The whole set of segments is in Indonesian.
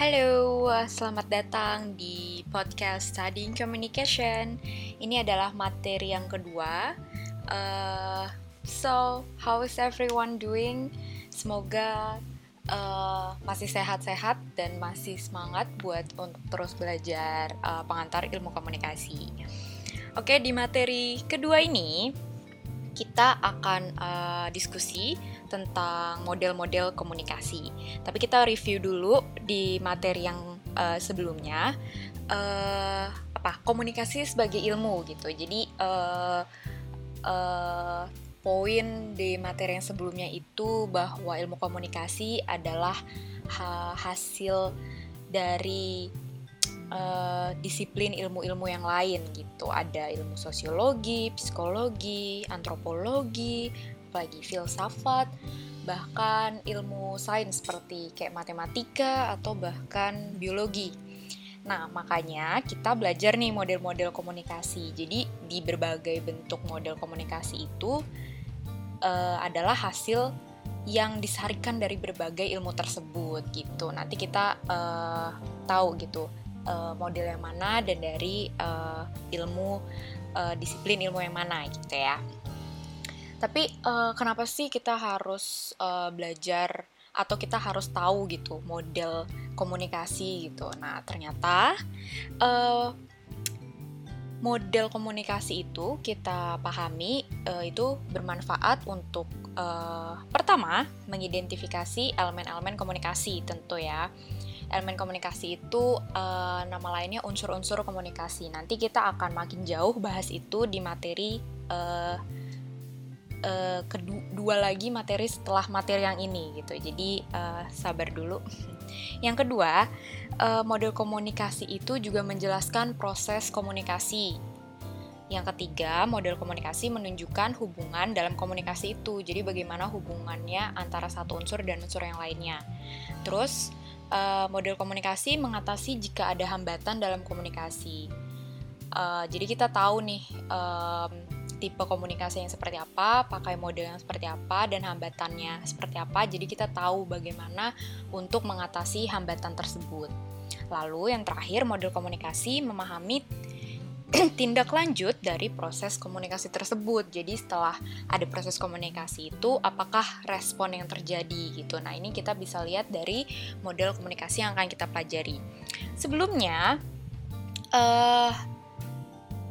Halo, selamat datang di podcast Studying Communication. Ini adalah materi yang kedua. Uh, so, how is everyone doing? Semoga uh, masih sehat-sehat dan masih semangat buat untuk terus belajar uh, pengantar ilmu komunikasi. Oke, di materi kedua ini kita akan uh, diskusi tentang model-model komunikasi. Tapi kita review dulu di materi yang uh, sebelumnya uh, apa komunikasi sebagai ilmu gitu. Jadi uh, uh, poin di materi yang sebelumnya itu bahwa ilmu komunikasi adalah ha hasil dari uh, disiplin ilmu-ilmu yang lain gitu. Ada ilmu sosiologi, psikologi, antropologi, apalagi filsafat, bahkan ilmu sains seperti kayak matematika atau bahkan biologi. Nah, makanya kita belajar nih model-model komunikasi. Jadi di berbagai bentuk model komunikasi itu uh, adalah hasil yang disarikan dari berbagai ilmu tersebut gitu. Nanti kita uh, tahu gitu uh, model yang mana dan dari uh, ilmu uh, disiplin ilmu yang mana gitu ya. Tapi uh, kenapa sih kita harus uh, belajar atau kita harus tahu gitu model komunikasi gitu. Nah, ternyata uh, model komunikasi itu kita pahami uh, itu bermanfaat untuk uh, pertama mengidentifikasi elemen-elemen komunikasi tentu ya. Elemen komunikasi itu uh, nama lainnya unsur-unsur komunikasi. Nanti kita akan makin jauh bahas itu di materi uh, uh, kedua lagi materi setelah materi yang ini gitu. Jadi uh, sabar dulu. yang kedua, uh, model komunikasi itu juga menjelaskan proses komunikasi. Yang ketiga, model komunikasi menunjukkan hubungan dalam komunikasi itu. Jadi bagaimana hubungannya antara satu unsur dan unsur yang lainnya. Terus, uh, model komunikasi mengatasi jika ada hambatan dalam komunikasi. Uh, jadi kita tahu nih um, tipe komunikasi yang seperti apa, pakai model yang seperti apa, dan hambatannya seperti apa. Jadi kita tahu bagaimana untuk mengatasi hambatan tersebut. Lalu yang terakhir, model komunikasi memahami tindak lanjut dari proses komunikasi tersebut. Jadi setelah ada proses komunikasi itu, apakah respon yang terjadi gitu. Nah ini kita bisa lihat dari model komunikasi yang akan kita pelajari. Sebelumnya, uh,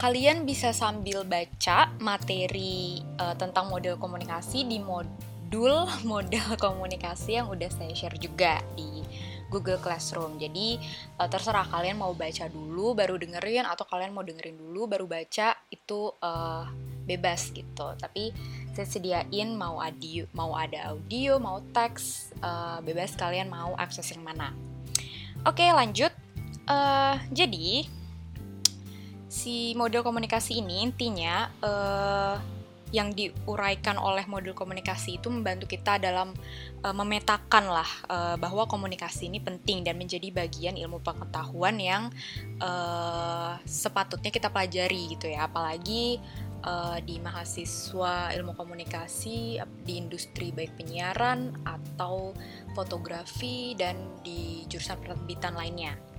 kalian bisa sambil baca materi uh, tentang model komunikasi di modul model komunikasi yang udah saya share juga di Google Classroom. Jadi uh, terserah kalian mau baca dulu baru dengerin atau kalian mau dengerin dulu baru baca itu uh, bebas gitu. Tapi saya sediain mau audio, mau ada audio, mau teks, uh, bebas kalian mau akses yang mana. Oke, lanjut. Uh, jadi si model komunikasi ini intinya uh, yang diuraikan oleh model komunikasi itu membantu kita dalam uh, memetakan lah uh, bahwa komunikasi ini penting dan menjadi bagian ilmu pengetahuan yang uh, sepatutnya kita pelajari gitu ya. Apalagi uh, di mahasiswa ilmu komunikasi di industri baik penyiaran atau fotografi dan di jurusan penerbitan lainnya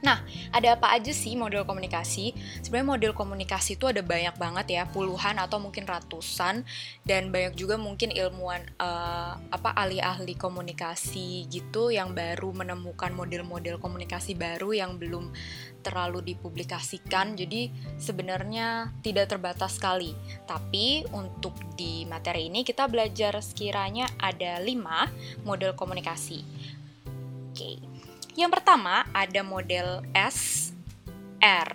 Nah, ada apa aja sih model komunikasi? Sebenarnya model komunikasi itu ada banyak banget ya, puluhan atau mungkin ratusan dan banyak juga mungkin ilmuwan uh, apa ahli-ahli komunikasi gitu yang baru menemukan model-model komunikasi baru yang belum terlalu dipublikasikan. Jadi sebenarnya tidak terbatas sekali. Tapi untuk di materi ini kita belajar sekiranya ada lima model komunikasi. Oke. Okay. Yang pertama ada model SR.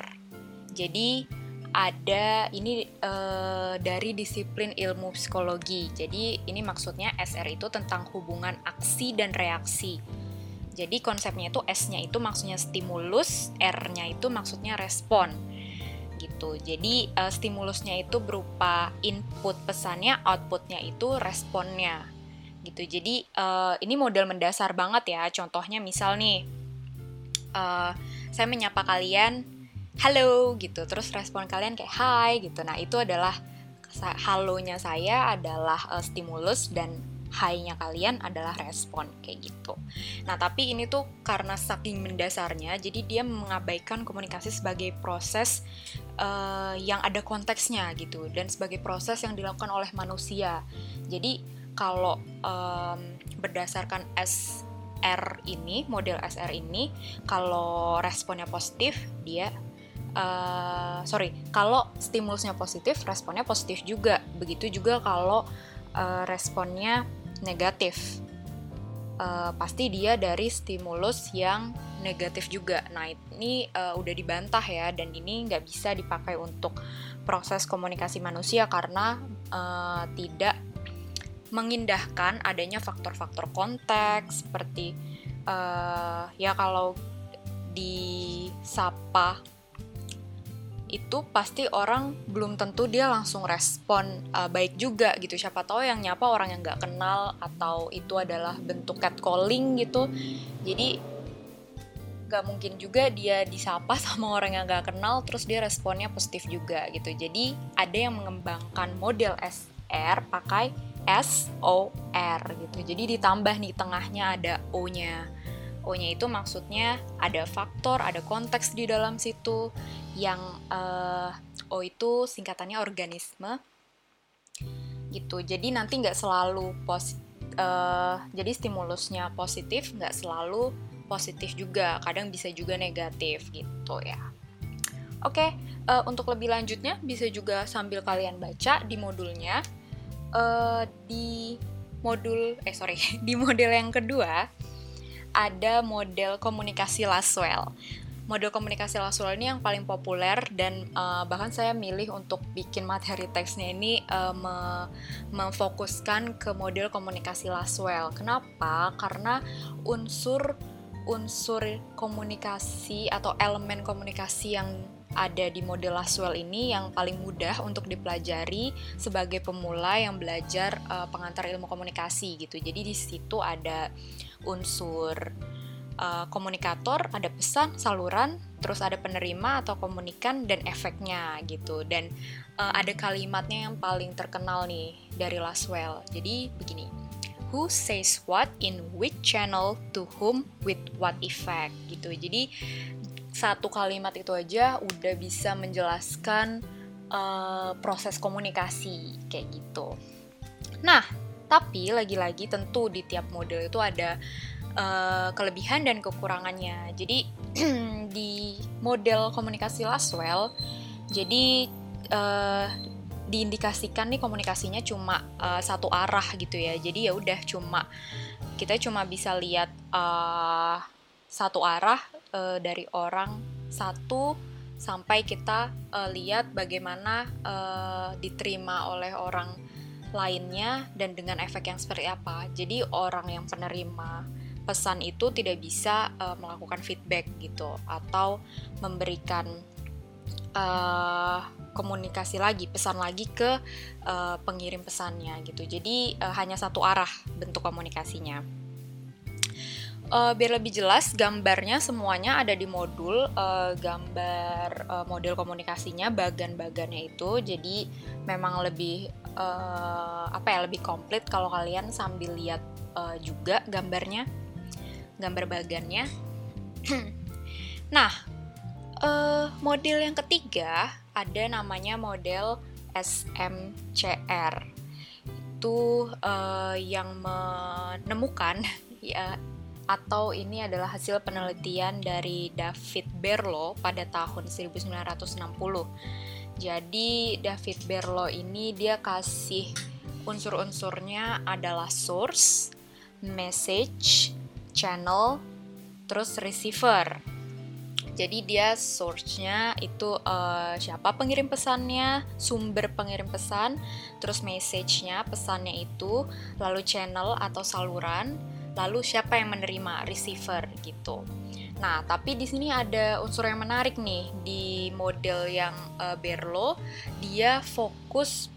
Jadi ada ini uh, dari disiplin ilmu psikologi. Jadi ini maksudnya SR itu tentang hubungan aksi dan reaksi. Jadi konsepnya itu S-nya itu maksudnya stimulus, R-nya itu maksudnya respon. Gitu. Jadi uh, stimulusnya itu berupa input pesannya, outputnya itu responnya gitu. Jadi uh, ini model mendasar banget ya. Contohnya misal nih, uh, saya menyapa kalian, halo gitu. Terus respon kalian kayak hai gitu. Nah itu adalah halonya saya adalah uh, stimulus dan high-nya kalian adalah respon kayak gitu. Nah, tapi ini tuh karena saking mendasarnya, jadi dia mengabaikan komunikasi sebagai proses uh, yang ada konteksnya gitu dan sebagai proses yang dilakukan oleh manusia. Jadi kalau um, berdasarkan SR ini, model SR ini, kalau responnya positif, dia uh, sorry, kalau stimulusnya positif, responnya positif juga. Begitu juga kalau uh, responnya negatif. Uh, pasti dia dari stimulus yang negatif juga. Nah ini uh, udah dibantah ya dan ini nggak bisa dipakai untuk proses komunikasi manusia karena uh, tidak mengindahkan adanya faktor-faktor konteks seperti uh, ya kalau disapa itu pasti orang belum tentu dia langsung respon uh, baik juga gitu. Siapa tahu yang nyapa orang yang nggak kenal atau itu adalah bentuk catcalling gitu. Jadi nggak mungkin juga dia disapa sama orang yang nggak kenal terus dia responnya positif juga gitu. Jadi ada yang mengembangkan model SR pakai S O R gitu jadi ditambah nih tengahnya ada O nya O-nya itu maksudnya ada faktor, ada konteks di dalam situ yang uh, O itu singkatannya organisme gitu. Jadi nanti nggak selalu pos uh, jadi stimulusnya positif nggak selalu positif juga, kadang bisa juga negatif gitu ya. Oke, okay, uh, untuk lebih lanjutnya bisa juga sambil kalian baca di modulnya. Uh, di modul eh sorry di model yang kedua ada model komunikasi Laswell. Model komunikasi Laswell ini yang paling populer dan uh, bahkan saya milih untuk bikin materi teksnya ini uh, me memfokuskan ke model komunikasi Laswell. Kenapa? Karena unsur unsur komunikasi atau elemen komunikasi yang ada di model Laswell ini yang paling mudah untuk dipelajari sebagai pemula yang belajar uh, pengantar ilmu komunikasi gitu. Jadi di situ ada unsur uh, komunikator, ada pesan, saluran, terus ada penerima atau komunikan dan efeknya gitu. Dan uh, ada kalimatnya yang paling terkenal nih dari Laswell. Jadi begini. Who says what in which channel to whom with what effect gitu. Jadi satu kalimat itu aja udah bisa menjelaskan uh, proses komunikasi kayak gitu. Nah, tapi lagi-lagi tentu di tiap model itu ada uh, kelebihan dan kekurangannya. Jadi di model komunikasi Laswell, jadi uh, diindikasikan nih komunikasinya cuma uh, satu arah gitu ya. Jadi ya udah cuma kita cuma bisa lihat uh, satu arah uh, dari orang satu sampai kita uh, lihat bagaimana uh, diterima oleh orang lainnya dan dengan efek yang seperti apa. Jadi orang yang penerima pesan itu tidak bisa uh, melakukan feedback gitu atau memberikan uh, komunikasi lagi, pesan lagi ke uh, pengirim pesannya gitu. Jadi uh, hanya satu arah bentuk komunikasinya. Uh, biar lebih jelas, gambarnya semuanya ada di modul uh, gambar uh, model komunikasinya, bagan-bagannya itu. Jadi memang lebih uh, apa ya lebih komplit kalau kalian sambil lihat uh, juga gambarnya, gambar bagannya. nah, uh, model yang ketiga ada namanya model SMCR. Itu uh, yang menemukan ya atau ini adalah hasil penelitian dari David Berlo pada tahun 1960. Jadi David Berlo ini dia kasih unsur-unsurnya adalah source, message, channel, terus receiver. Jadi dia source-nya itu uh, siapa pengirim pesannya, sumber pengirim pesan, terus message-nya, pesannya itu, lalu channel atau saluran, lalu siapa yang menerima receiver gitu. Nah, tapi di sini ada unsur yang menarik nih di model yang uh, Berlo, dia fokus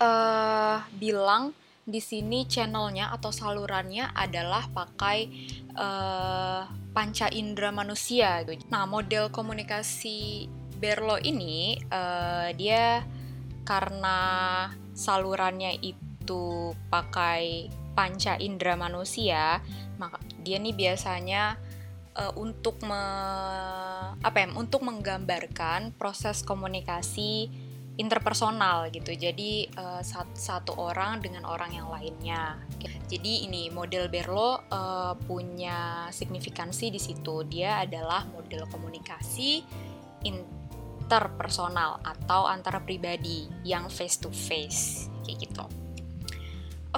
uh, bilang di sini channelnya atau salurannya adalah pakai uh, panca indera manusia. Gitu. Nah, model komunikasi Berlo ini uh, dia karena salurannya itu itu pakai panca indera manusia, maka dia nih biasanya uh, untuk me, apa ya, untuk menggambarkan proses komunikasi interpersonal gitu. Jadi uh, satu, orang dengan orang yang lainnya. Jadi ini model Berlo uh, punya signifikansi di situ. Dia adalah model komunikasi interpersonal atau antara pribadi yang face to face kayak gitu.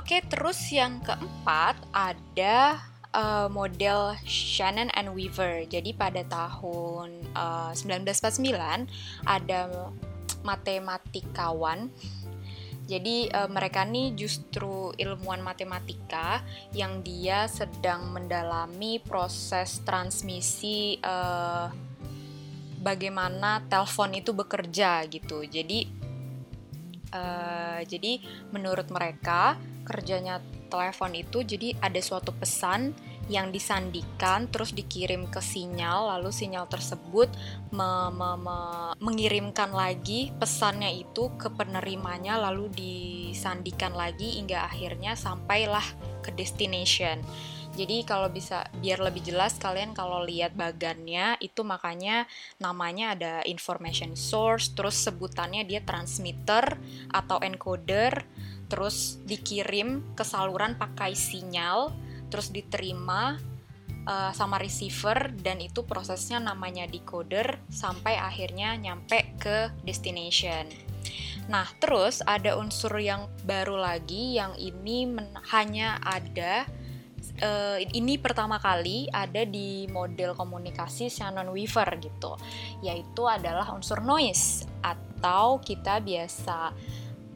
Oke, terus yang keempat ada uh, model Shannon and Weaver. Jadi pada tahun uh, 1949 ada matematikawan. Jadi uh, mereka nih justru ilmuwan matematika yang dia sedang mendalami proses transmisi uh, bagaimana telepon itu bekerja gitu. Jadi uh, jadi menurut mereka kerjanya telepon itu jadi ada suatu pesan yang disandikan terus dikirim ke sinyal lalu sinyal tersebut me me me mengirimkan lagi pesannya itu ke penerimanya lalu disandikan lagi hingga akhirnya sampailah ke destination. Jadi kalau bisa biar lebih jelas kalian kalau lihat bagannya itu makanya namanya ada information source terus sebutannya dia transmitter atau encoder terus dikirim ke saluran pakai sinyal terus diterima uh, sama receiver dan itu prosesnya namanya decoder sampai akhirnya nyampe ke destination. Nah, terus ada unsur yang baru lagi yang ini hanya ada uh, ini pertama kali ada di model komunikasi Shannon Weaver gitu, yaitu adalah unsur noise atau kita biasa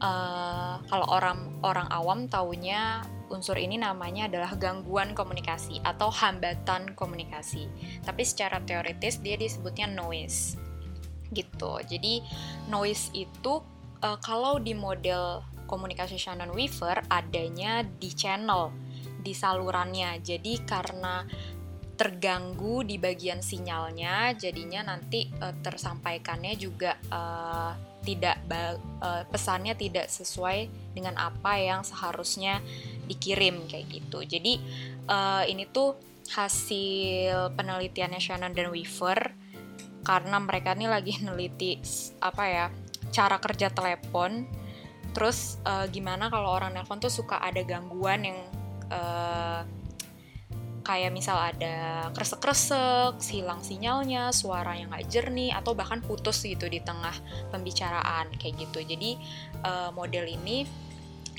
uh, kalau orang orang awam taunya unsur ini namanya adalah gangguan komunikasi atau hambatan komunikasi. Tapi secara teoritis dia disebutnya noise. Gitu. Jadi noise itu uh, kalau di model komunikasi Shannon Weaver adanya di channel, di salurannya. Jadi karena terganggu di bagian sinyalnya, jadinya nanti uh, tersampaikannya juga uh, tidak uh, pesannya tidak sesuai dengan apa yang seharusnya dikirim kayak gitu. Jadi uh, ini tuh hasil penelitiannya Shannon dan Weaver karena mereka ini lagi neliti apa ya cara kerja telepon. Terus uh, gimana kalau orang nelpon tuh suka ada gangguan yang uh, kayak misal ada kresek-kresek, hilang sinyalnya, suara yang nggak jernih, atau bahkan putus gitu di tengah pembicaraan kayak gitu. Jadi uh, model ini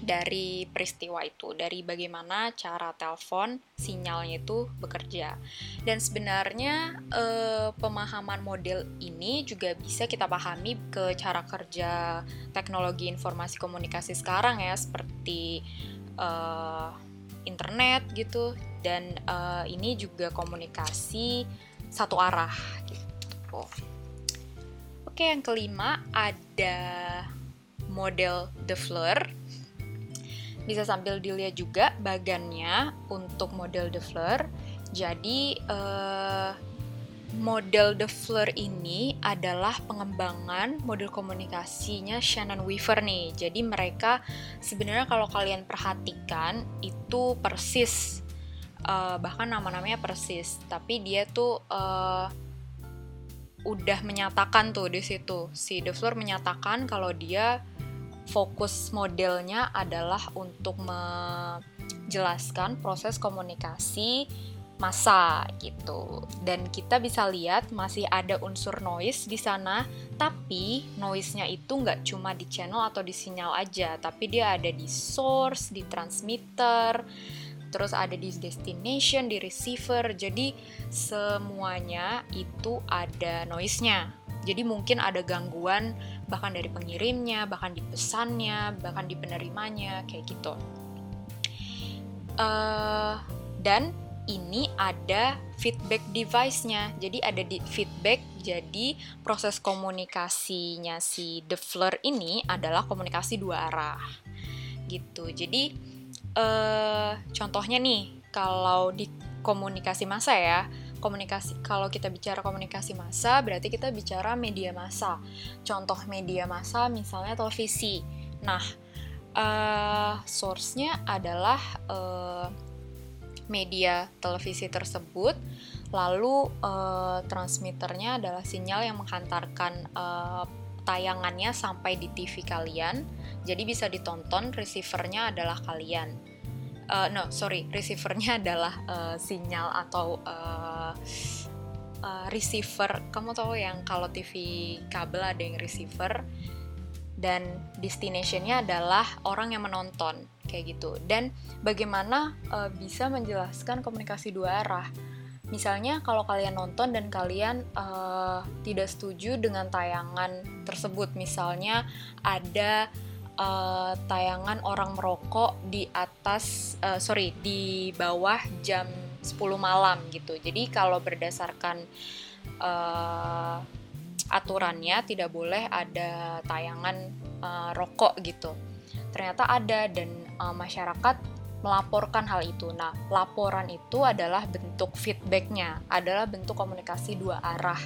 dari peristiwa itu, dari bagaimana cara telepon sinyalnya itu bekerja. Dan sebenarnya eh, pemahaman model ini juga bisa kita pahami ke cara kerja teknologi informasi komunikasi sekarang ya, seperti eh, internet gitu dan uh, ini juga komunikasi satu arah gitu. Oke, yang kelima ada model De Fleur. Bisa sambil dilihat juga bagannya untuk model De Fleur. Jadi uh, model The Fleur ini adalah pengembangan model komunikasinya Shannon Weaver nih. Jadi mereka sebenarnya kalau kalian perhatikan itu persis uh, bahkan nama-namanya persis, tapi dia tuh uh, udah menyatakan tuh di situ. Si The Fleur menyatakan kalau dia fokus modelnya adalah untuk menjelaskan proses komunikasi masa gitu. Dan kita bisa lihat masih ada unsur noise di sana, tapi noise-nya itu nggak cuma di channel atau di sinyal aja, tapi dia ada di source, di transmitter, terus ada di destination, di receiver. Jadi semuanya itu ada noise-nya. Jadi mungkin ada gangguan bahkan dari pengirimnya, bahkan di pesannya, bahkan di penerimanya, kayak gitu. Uh, dan ini ada feedback device-nya. Jadi ada di feedback, jadi proses komunikasinya si The Fleur ini adalah komunikasi dua arah. Gitu. Jadi uh, contohnya nih, kalau di komunikasi massa ya, komunikasi kalau kita bicara komunikasi massa berarti kita bicara media massa. Contoh media massa misalnya televisi. Nah, uh, source-nya adalah uh, media televisi tersebut lalu uh, transmitternya adalah sinyal yang menghantarkan uh, tayangannya sampai di TV kalian. Jadi bisa ditonton receivernya adalah kalian. Uh, no sorry receivernya adalah uh, sinyal atau uh, uh, receiver. Kamu tahu yang kalau TV kabel ada yang receiver dan destinationnya adalah orang yang menonton kayak gitu. Dan bagaimana uh, bisa menjelaskan komunikasi dua arah? Misalnya kalau kalian nonton dan kalian uh, tidak setuju dengan tayangan tersebut. Misalnya ada uh, tayangan orang merokok di atas uh, sorry di bawah jam 10 malam gitu. Jadi kalau berdasarkan uh, aturannya tidak boleh ada tayangan uh, rokok gitu. Ternyata ada dan uh, masyarakat melaporkan hal itu. Nah, laporan itu adalah bentuk feedbacknya, adalah bentuk komunikasi dua arah.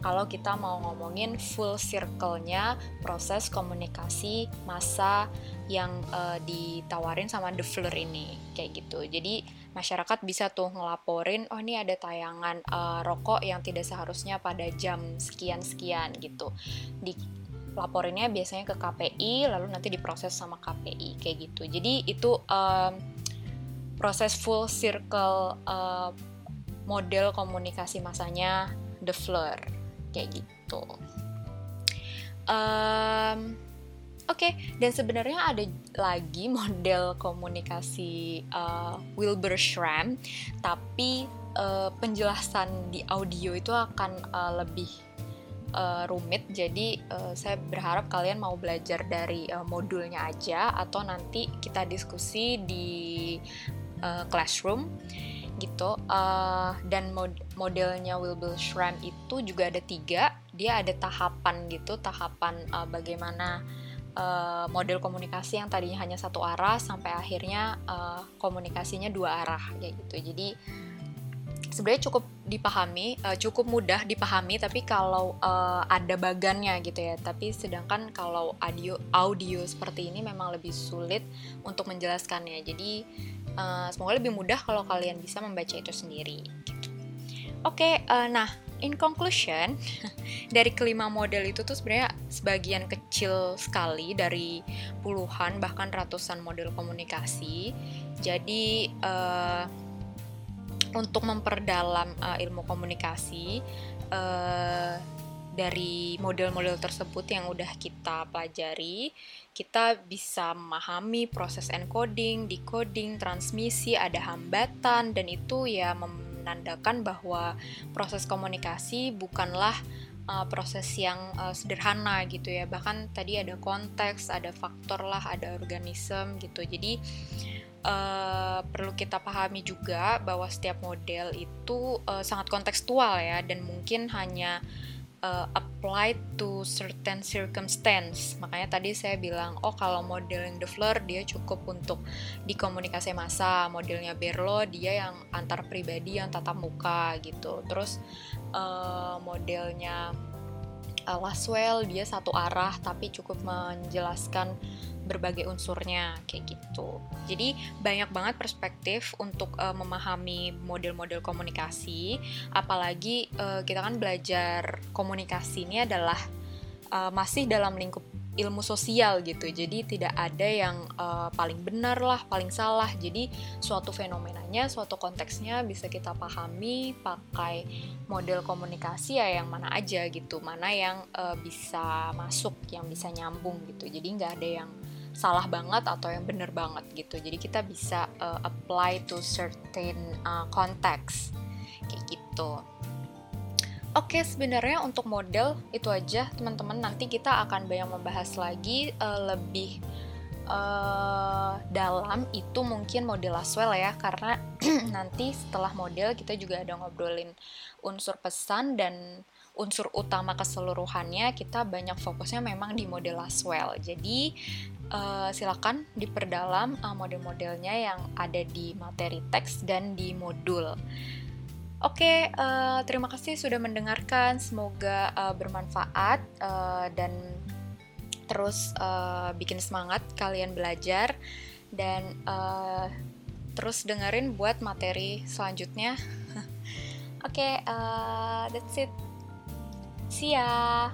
Kalau kita mau ngomongin full circle-nya proses komunikasi masa yang uh, ditawarin sama The Fleur ini, kayak gitu. Jadi masyarakat bisa tuh ngelaporin, oh ini ada tayangan uh, rokok yang tidak seharusnya pada jam sekian-sekian gitu. Di laporinnya biasanya ke KPI lalu nanti diproses sama KPI kayak gitu jadi itu um, proses full circle uh, model komunikasi masanya the Fleur kayak gitu um, Oke, okay, dan sebenarnya ada lagi model komunikasi uh, Wilbur Schramm, tapi uh, penjelasan di audio itu akan uh, lebih uh, rumit. Jadi uh, saya berharap kalian mau belajar dari uh, modulnya aja atau nanti kita diskusi di uh, classroom gitu. Uh, dan mod modelnya Wilbur Schramm itu juga ada tiga. Dia ada tahapan gitu tahapan uh, bagaimana uh, model komunikasi yang tadinya hanya satu arah sampai akhirnya uh, komunikasinya dua arah kayak gitu jadi sebenarnya cukup dipahami, uh, cukup mudah dipahami, tapi kalau uh, ada bagannya gitu ya. Tapi sedangkan kalau audio audio seperti ini memang lebih sulit untuk menjelaskannya. Jadi uh, semoga lebih mudah kalau kalian bisa membaca itu sendiri. Gitu. Oke, okay, uh, nah in conclusion dari kelima model itu tuh sebenarnya sebagian kecil sekali dari puluhan bahkan ratusan model komunikasi. Jadi uh, untuk memperdalam uh, ilmu komunikasi uh, dari model-model tersebut yang udah kita pelajari, kita bisa memahami proses encoding, decoding, transmisi, ada hambatan, dan itu ya menandakan bahwa proses komunikasi bukanlah uh, proses yang uh, sederhana gitu ya. Bahkan tadi ada konteks, ada faktor lah, ada organisme gitu. Jadi uh, perlu kita pahami juga bahwa setiap model itu uh, sangat kontekstual ya dan mungkin hanya uh, apply to certain circumstance. Makanya tadi saya bilang, oh kalau modeling the Fleur dia cukup untuk di komunikasi massa, modelnya Berlo dia yang antar pribadi yang tatap muka gitu. Terus uh, modelnya uh, Laswell dia satu arah tapi cukup menjelaskan berbagai unsurnya kayak gitu. Jadi banyak banget perspektif untuk uh, memahami model-model komunikasi, apalagi uh, kita kan belajar komunikasi ini adalah uh, masih dalam lingkup ilmu sosial gitu. Jadi tidak ada yang uh, paling benar lah, paling salah. Jadi suatu fenomenanya, suatu konteksnya bisa kita pahami pakai model komunikasi ya yang mana aja gitu, mana yang uh, bisa masuk, yang bisa nyambung gitu. Jadi nggak ada yang salah banget atau yang bener banget gitu. Jadi kita bisa uh, apply to certain uh, context. Kayak gitu. Oke, sebenarnya untuk model itu aja, teman-teman. Nanti kita akan banyak membahas lagi uh, lebih uh, dalam. Itu mungkin model Laswell ya, karena nanti setelah model kita juga ada ngobrolin unsur pesan dan unsur utama keseluruhannya. Kita banyak fokusnya memang di model Laswell. Jadi uh, silakan diperdalam uh, model-modelnya yang ada di materi teks dan di modul. Oke, okay, uh, terima kasih sudah mendengarkan. Semoga uh, bermanfaat uh, dan terus uh, bikin semangat kalian belajar dan uh, terus dengerin buat materi selanjutnya. Oke, okay, uh, that's it. See ya.